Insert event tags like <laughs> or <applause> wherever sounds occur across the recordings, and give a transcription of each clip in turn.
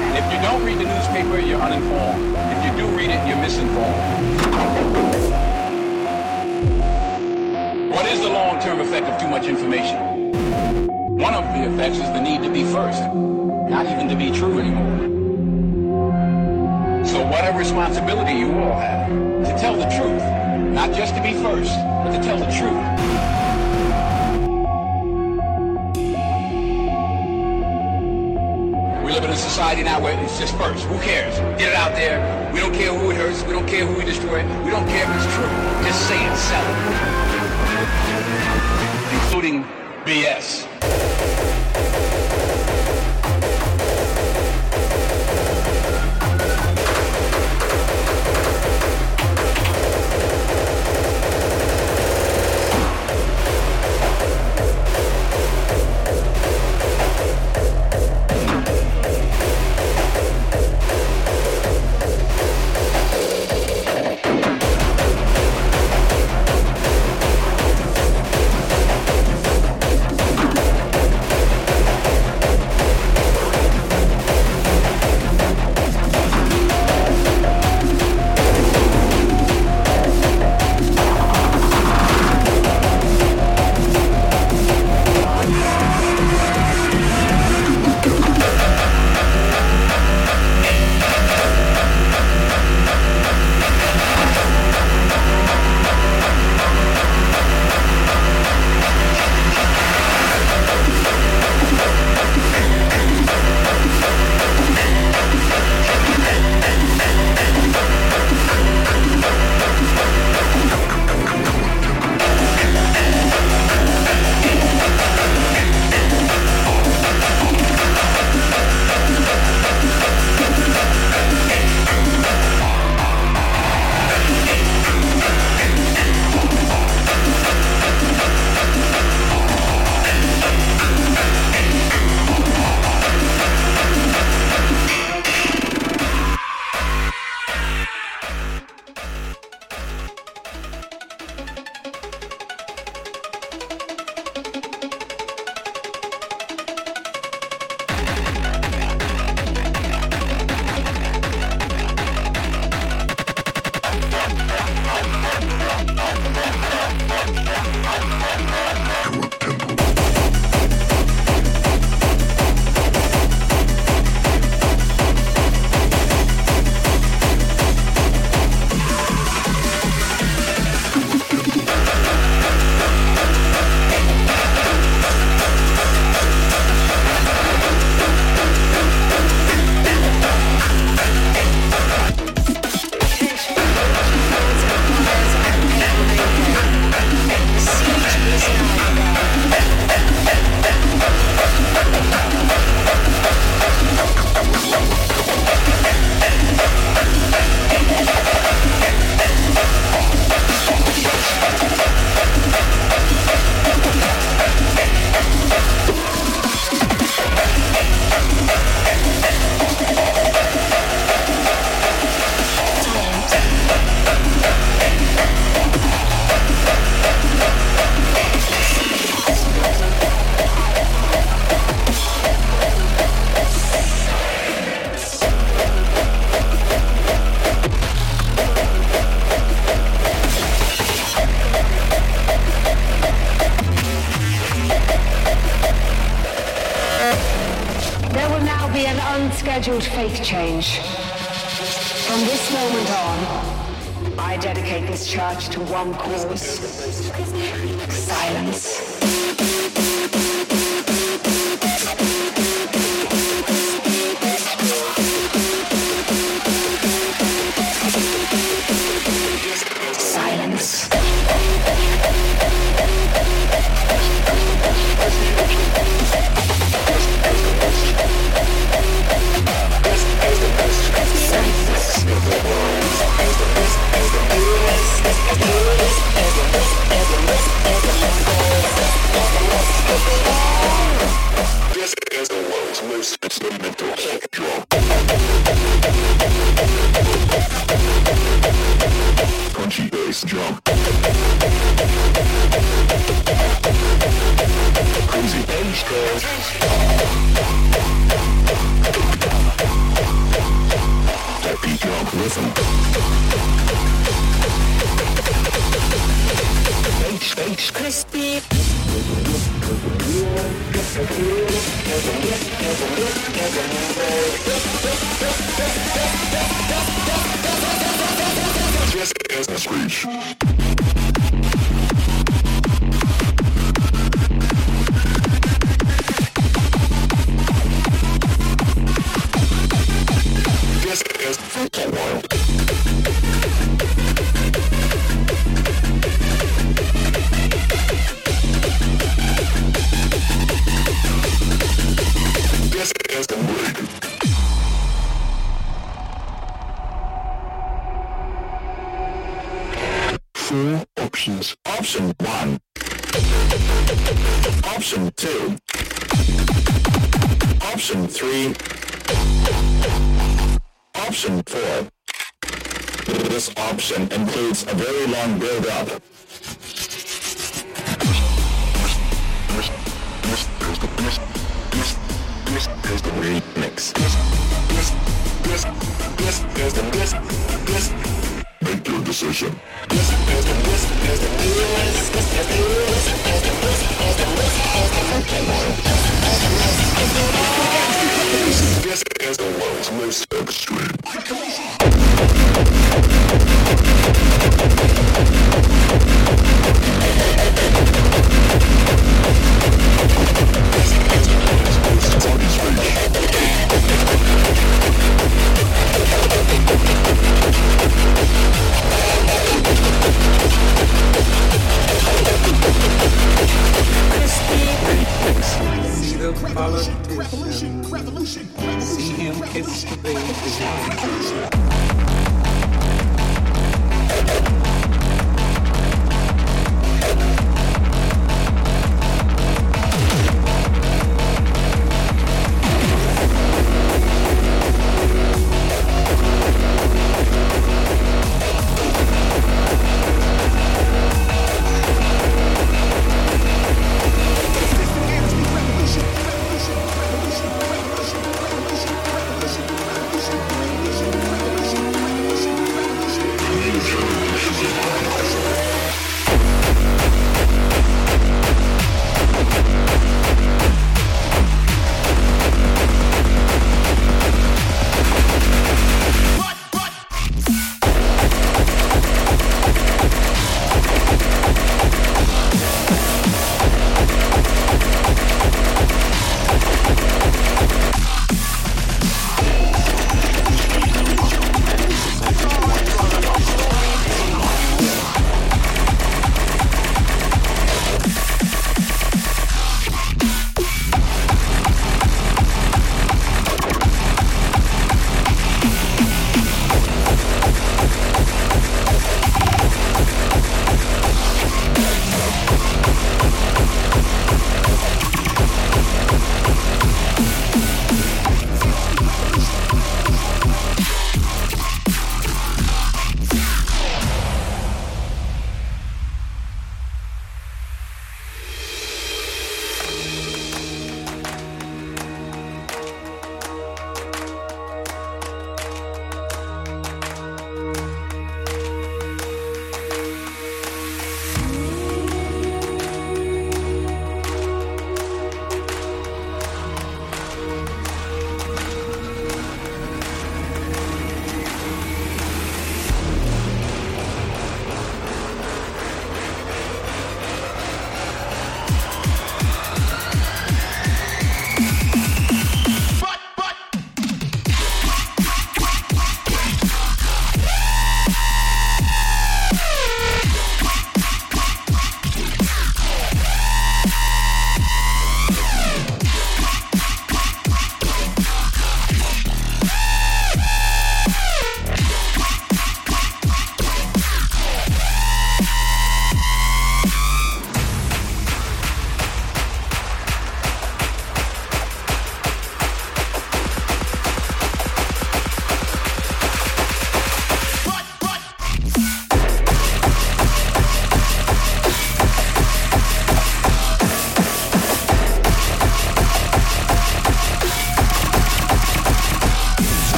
And if you don't read the newspaper, you're uninformed. If you do read it, you're misinformed. What is the long-term effect of too much information? One of the effects is the need to be first, not even to be true anymore. So what a responsibility you all have to tell the truth, not just to be first, but to tell the truth. Society now where it's just first. Who cares? Get it out there. We don't care who it hurts. We don't care who we destroy. We don't care if it's true. Just say it, sell it. Including BS.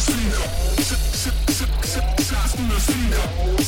Kick it and pump it up now.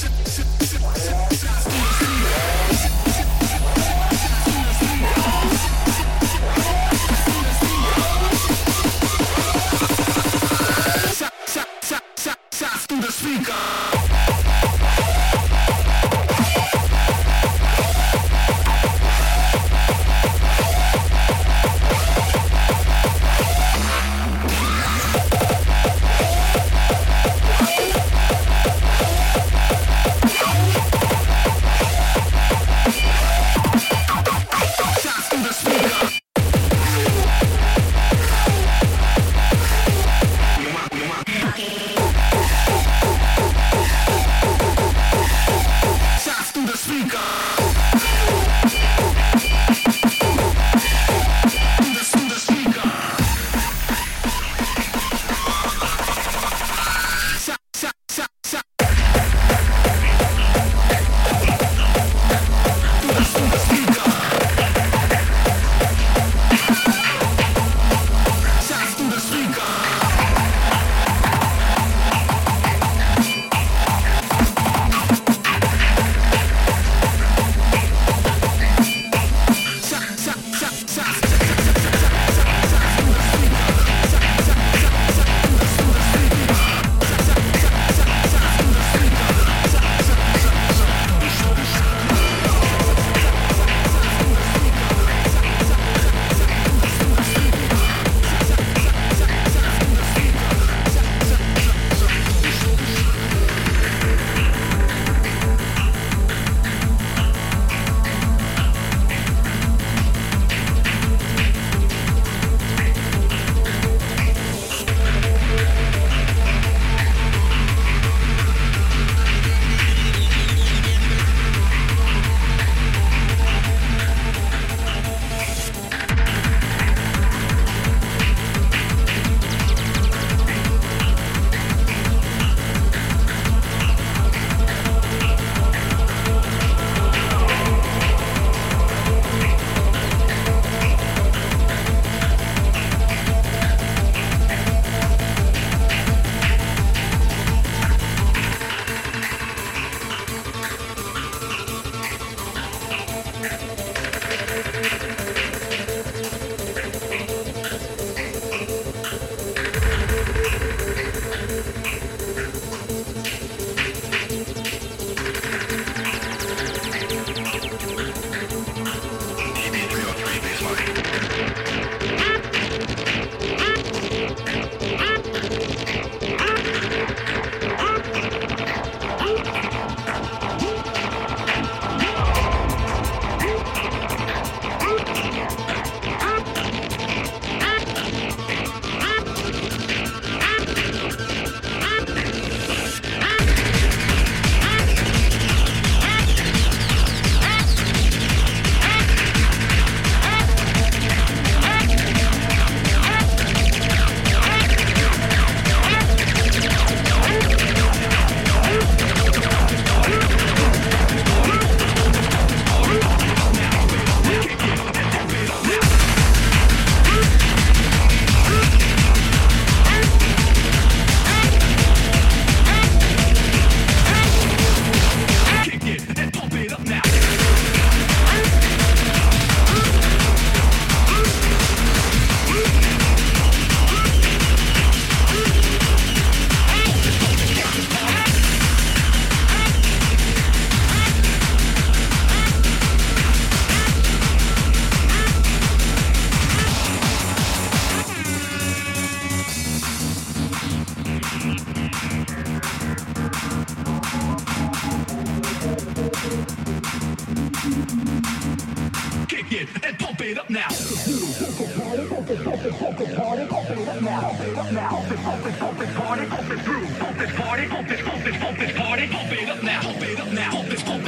party, pump it through, pump this party, pump this, pump this, pump this party, pump it up now, pump it up now, pump this, pump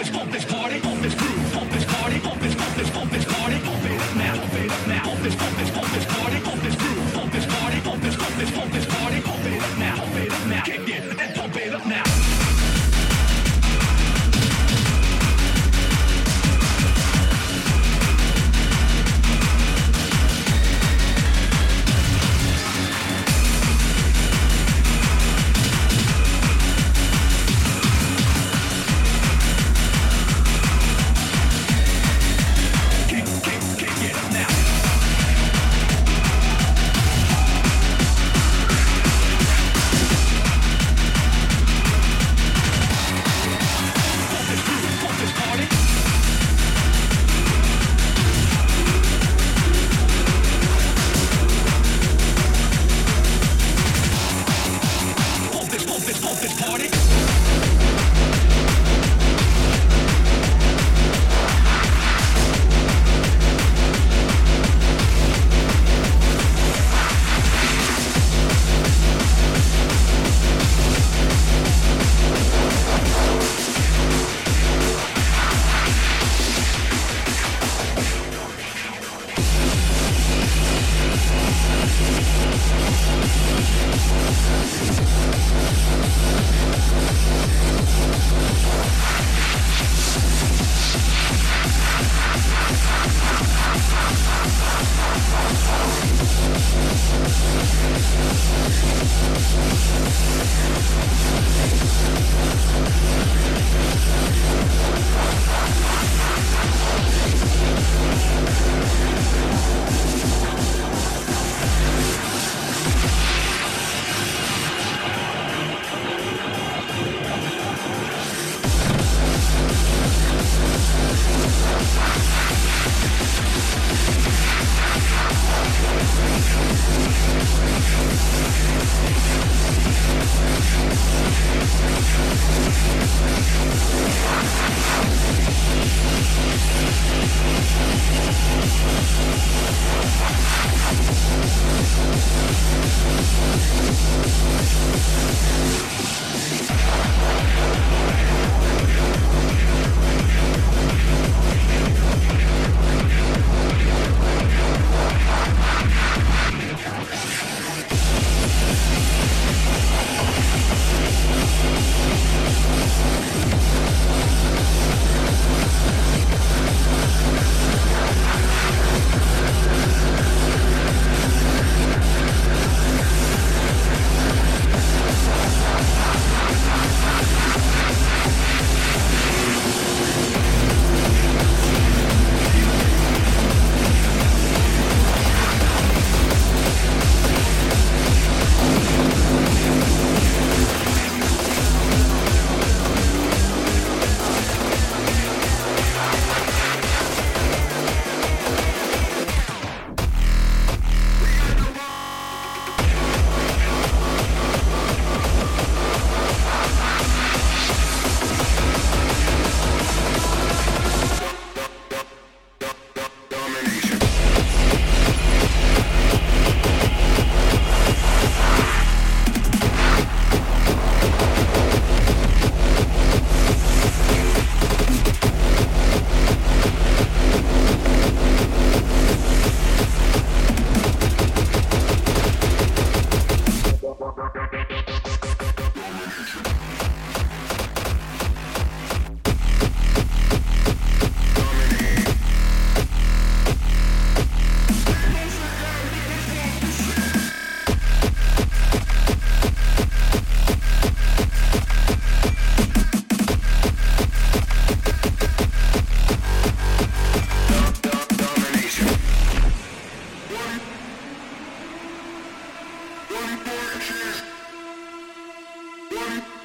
What?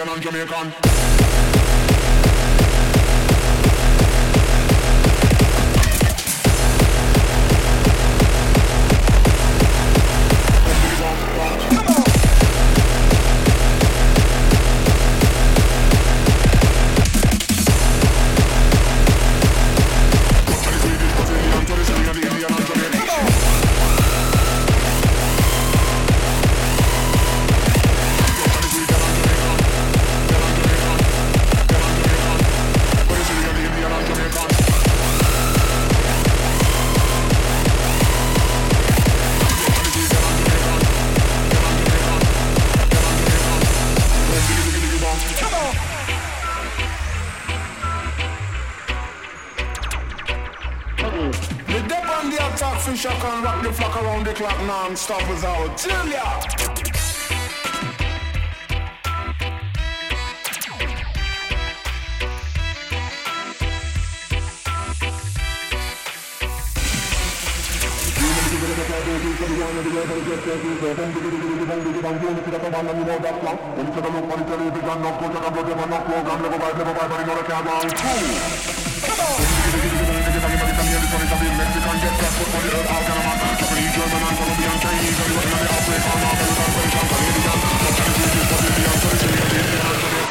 Indian and Jamaican. o'clock non-stop without Julia. Come on! The flock around the clock non-stop without Julia. This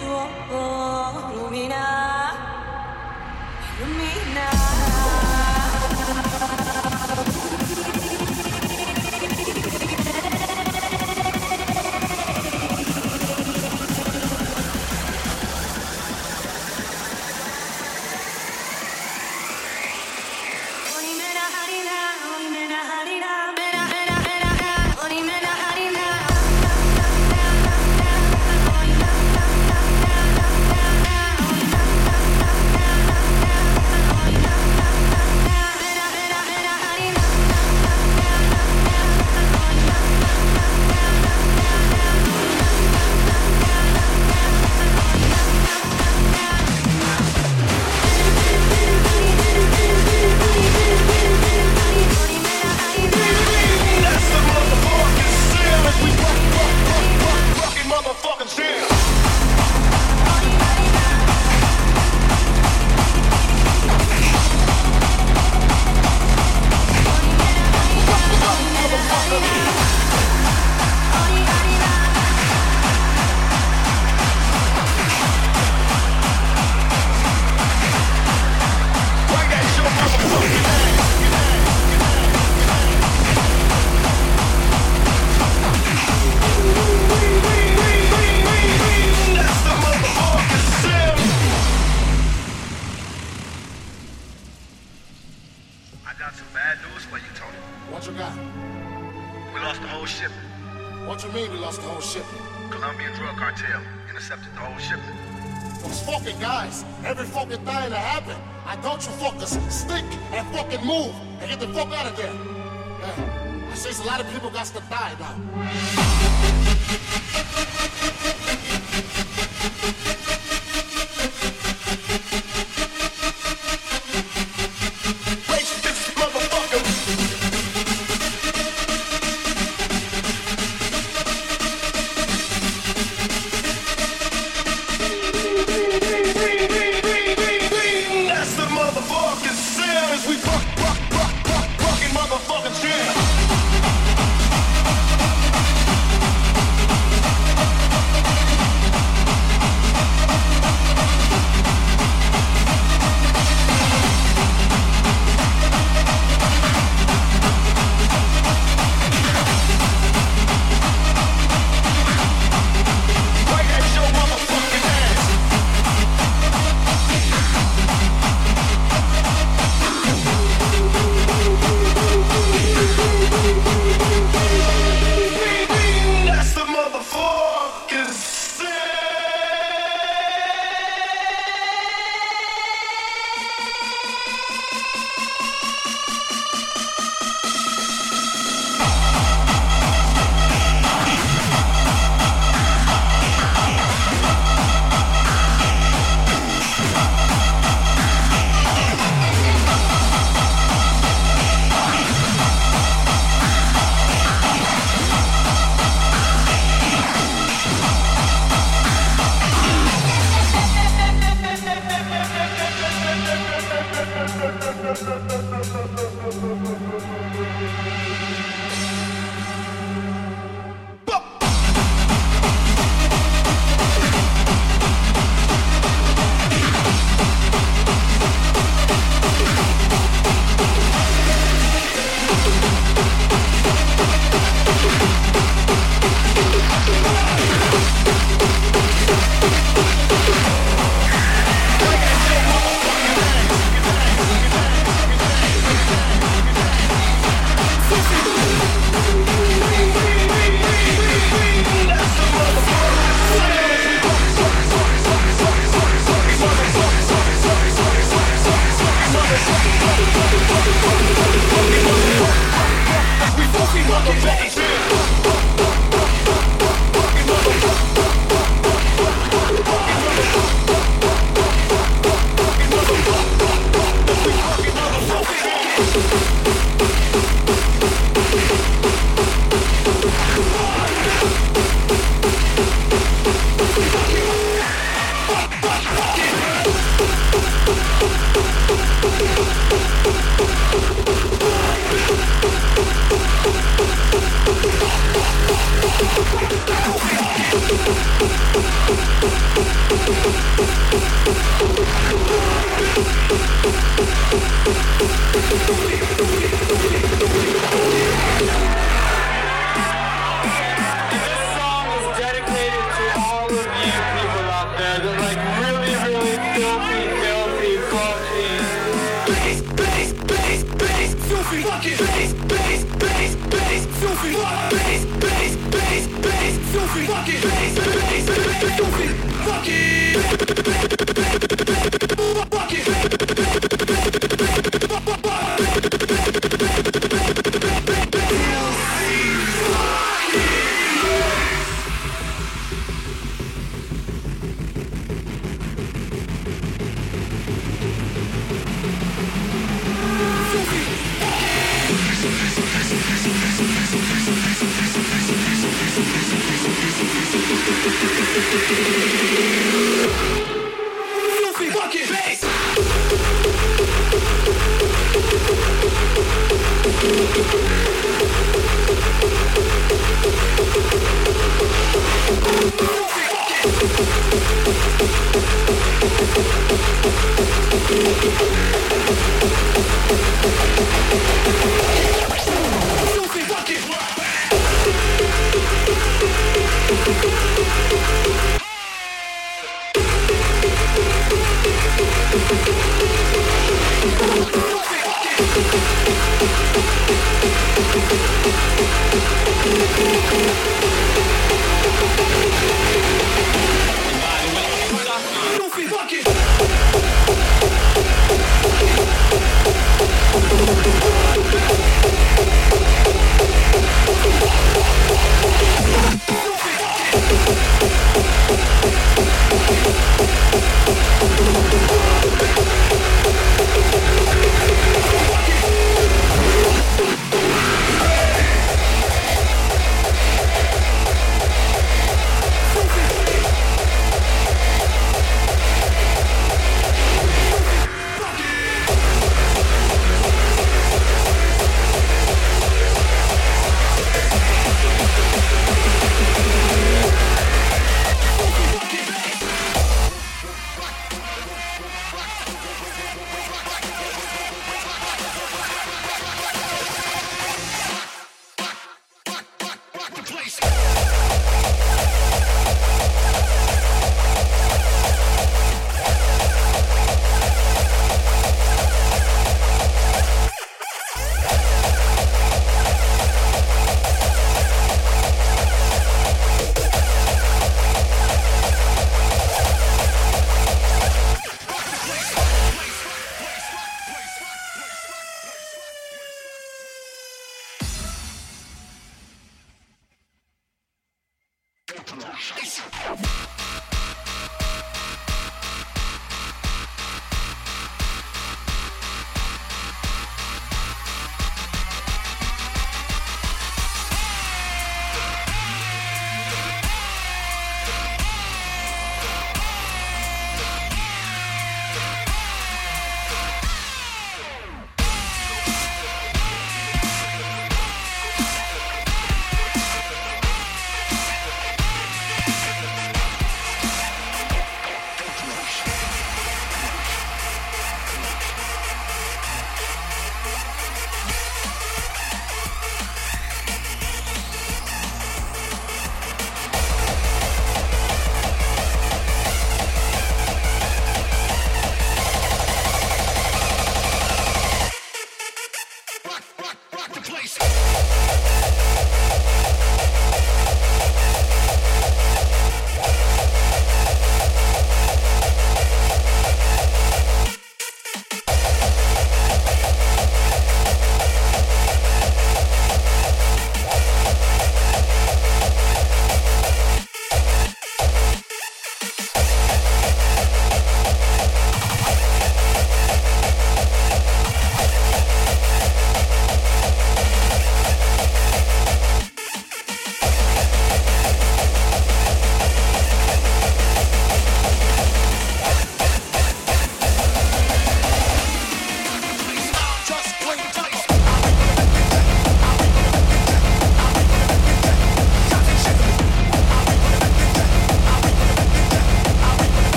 me ever to Lumina, Lumina.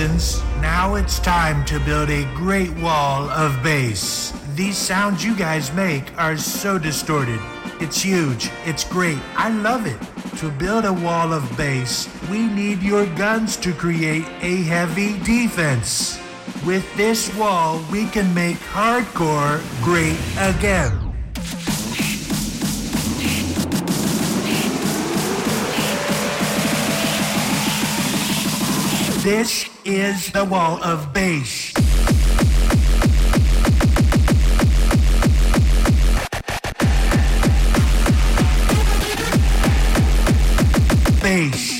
Citizens. Now it's time to build a great wall of bass. These sounds you guys make are so distorted. It's huge. It's great. I love it. To build a wall of bass, we need your guns to create a heavy defense. With this wall, we can make hardcore great again. This is the wall of bass. Bass.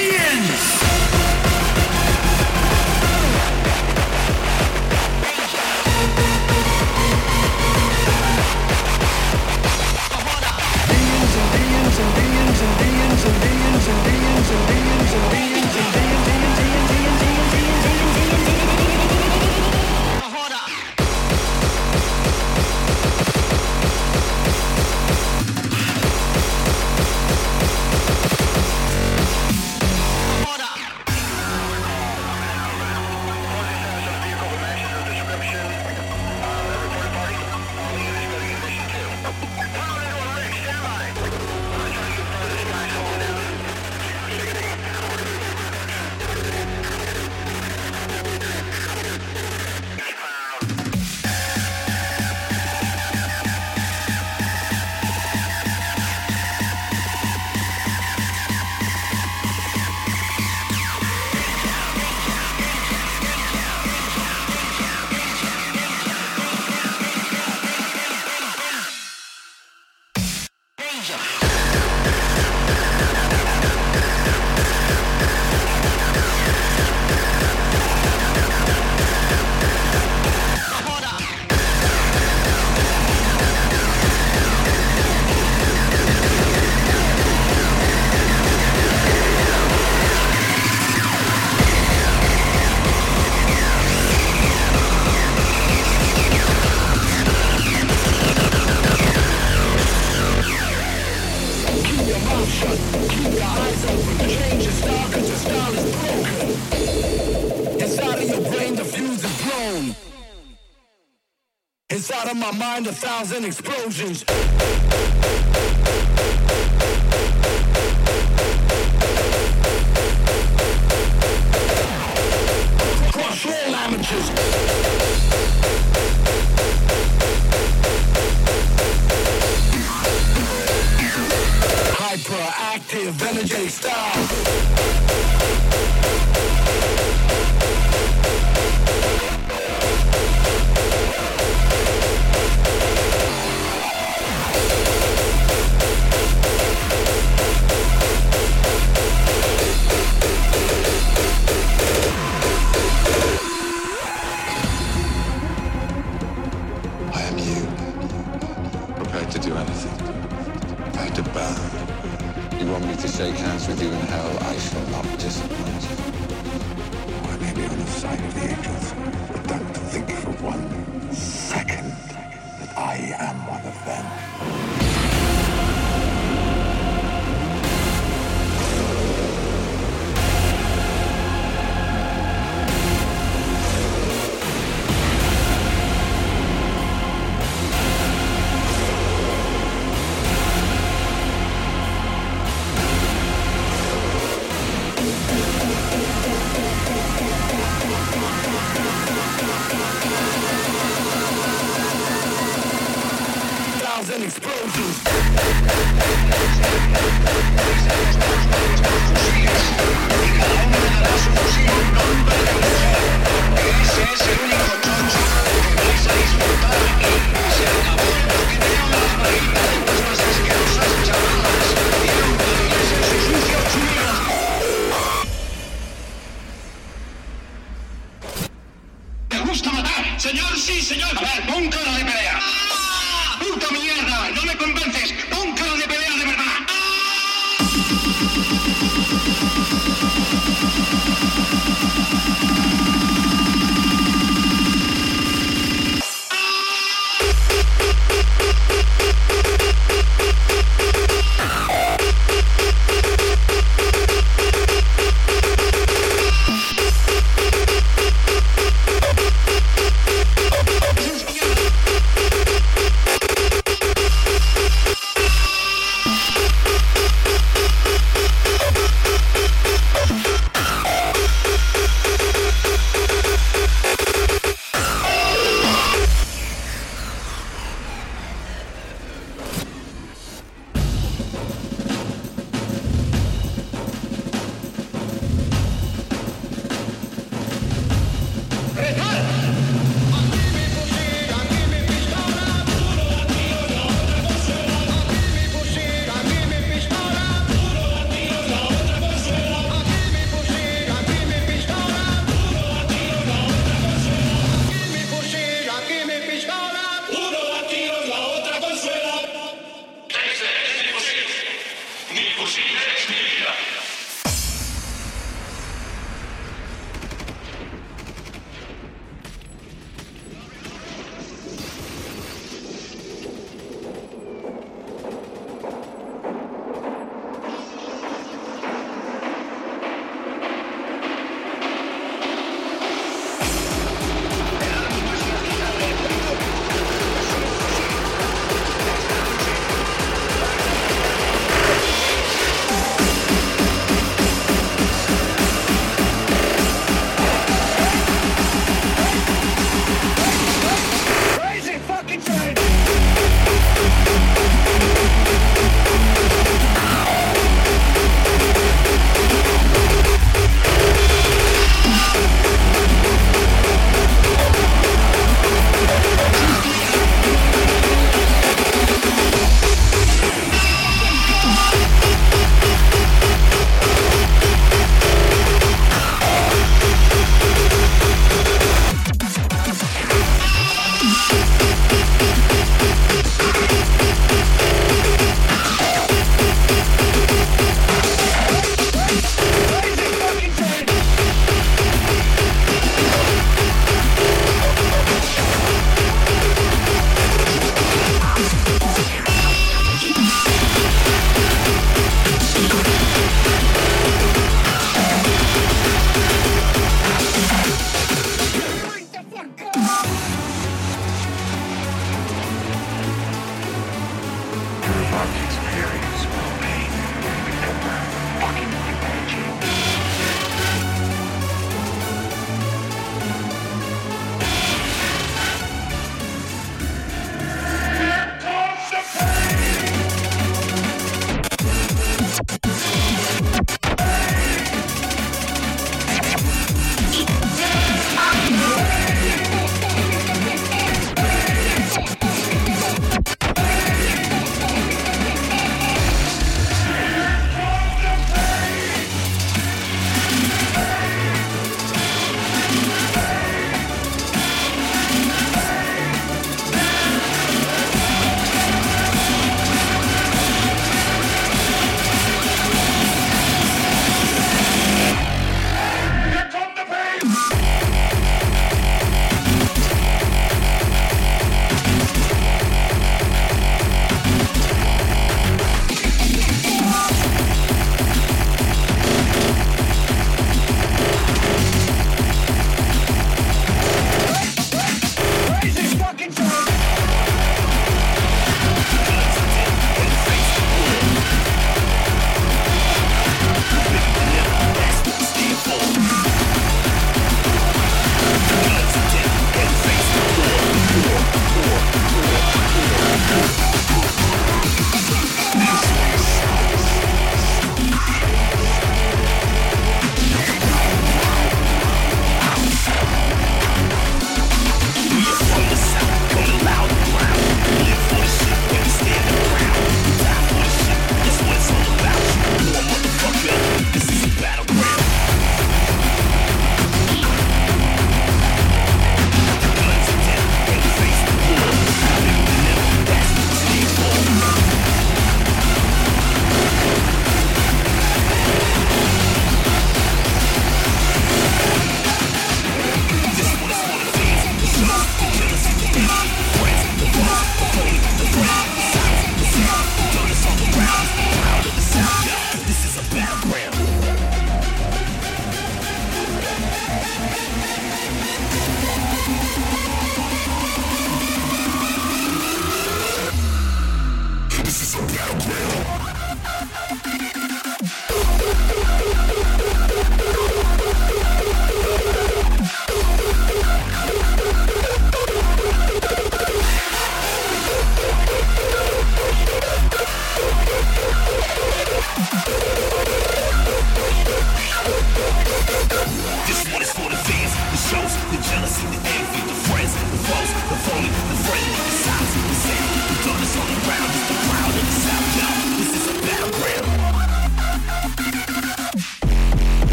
A thousand explosions.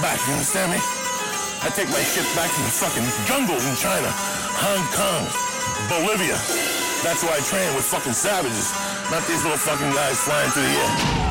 Back, you understand me? I take my shit back to the fucking jungles in China, Hong Kong, Bolivia. That's why I train with fucking savages, not these little fucking guys flying through the air.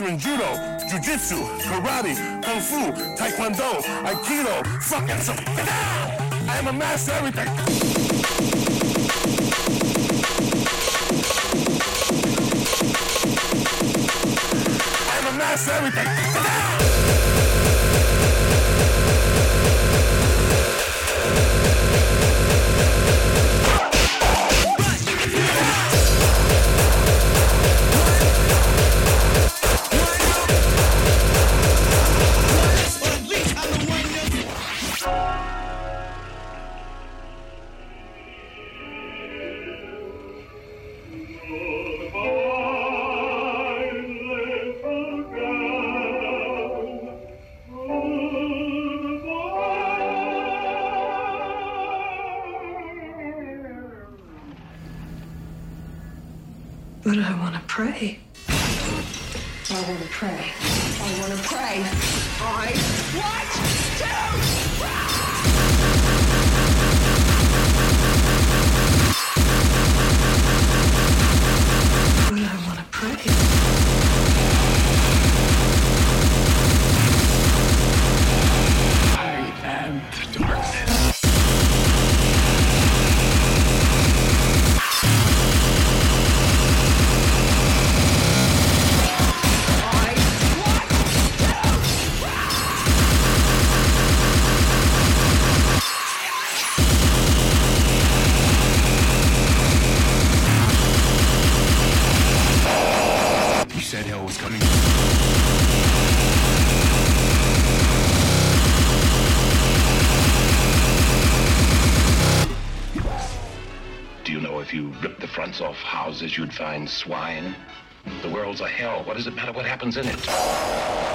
Master in judo, jiu-jitsu, karate, kung fu, taekwondo, aikido, fucking so <laughs> I am a master everything. I want to pray. I want to pray. I want to pray. Swine? The world's a hell. What does it matter what happens in it?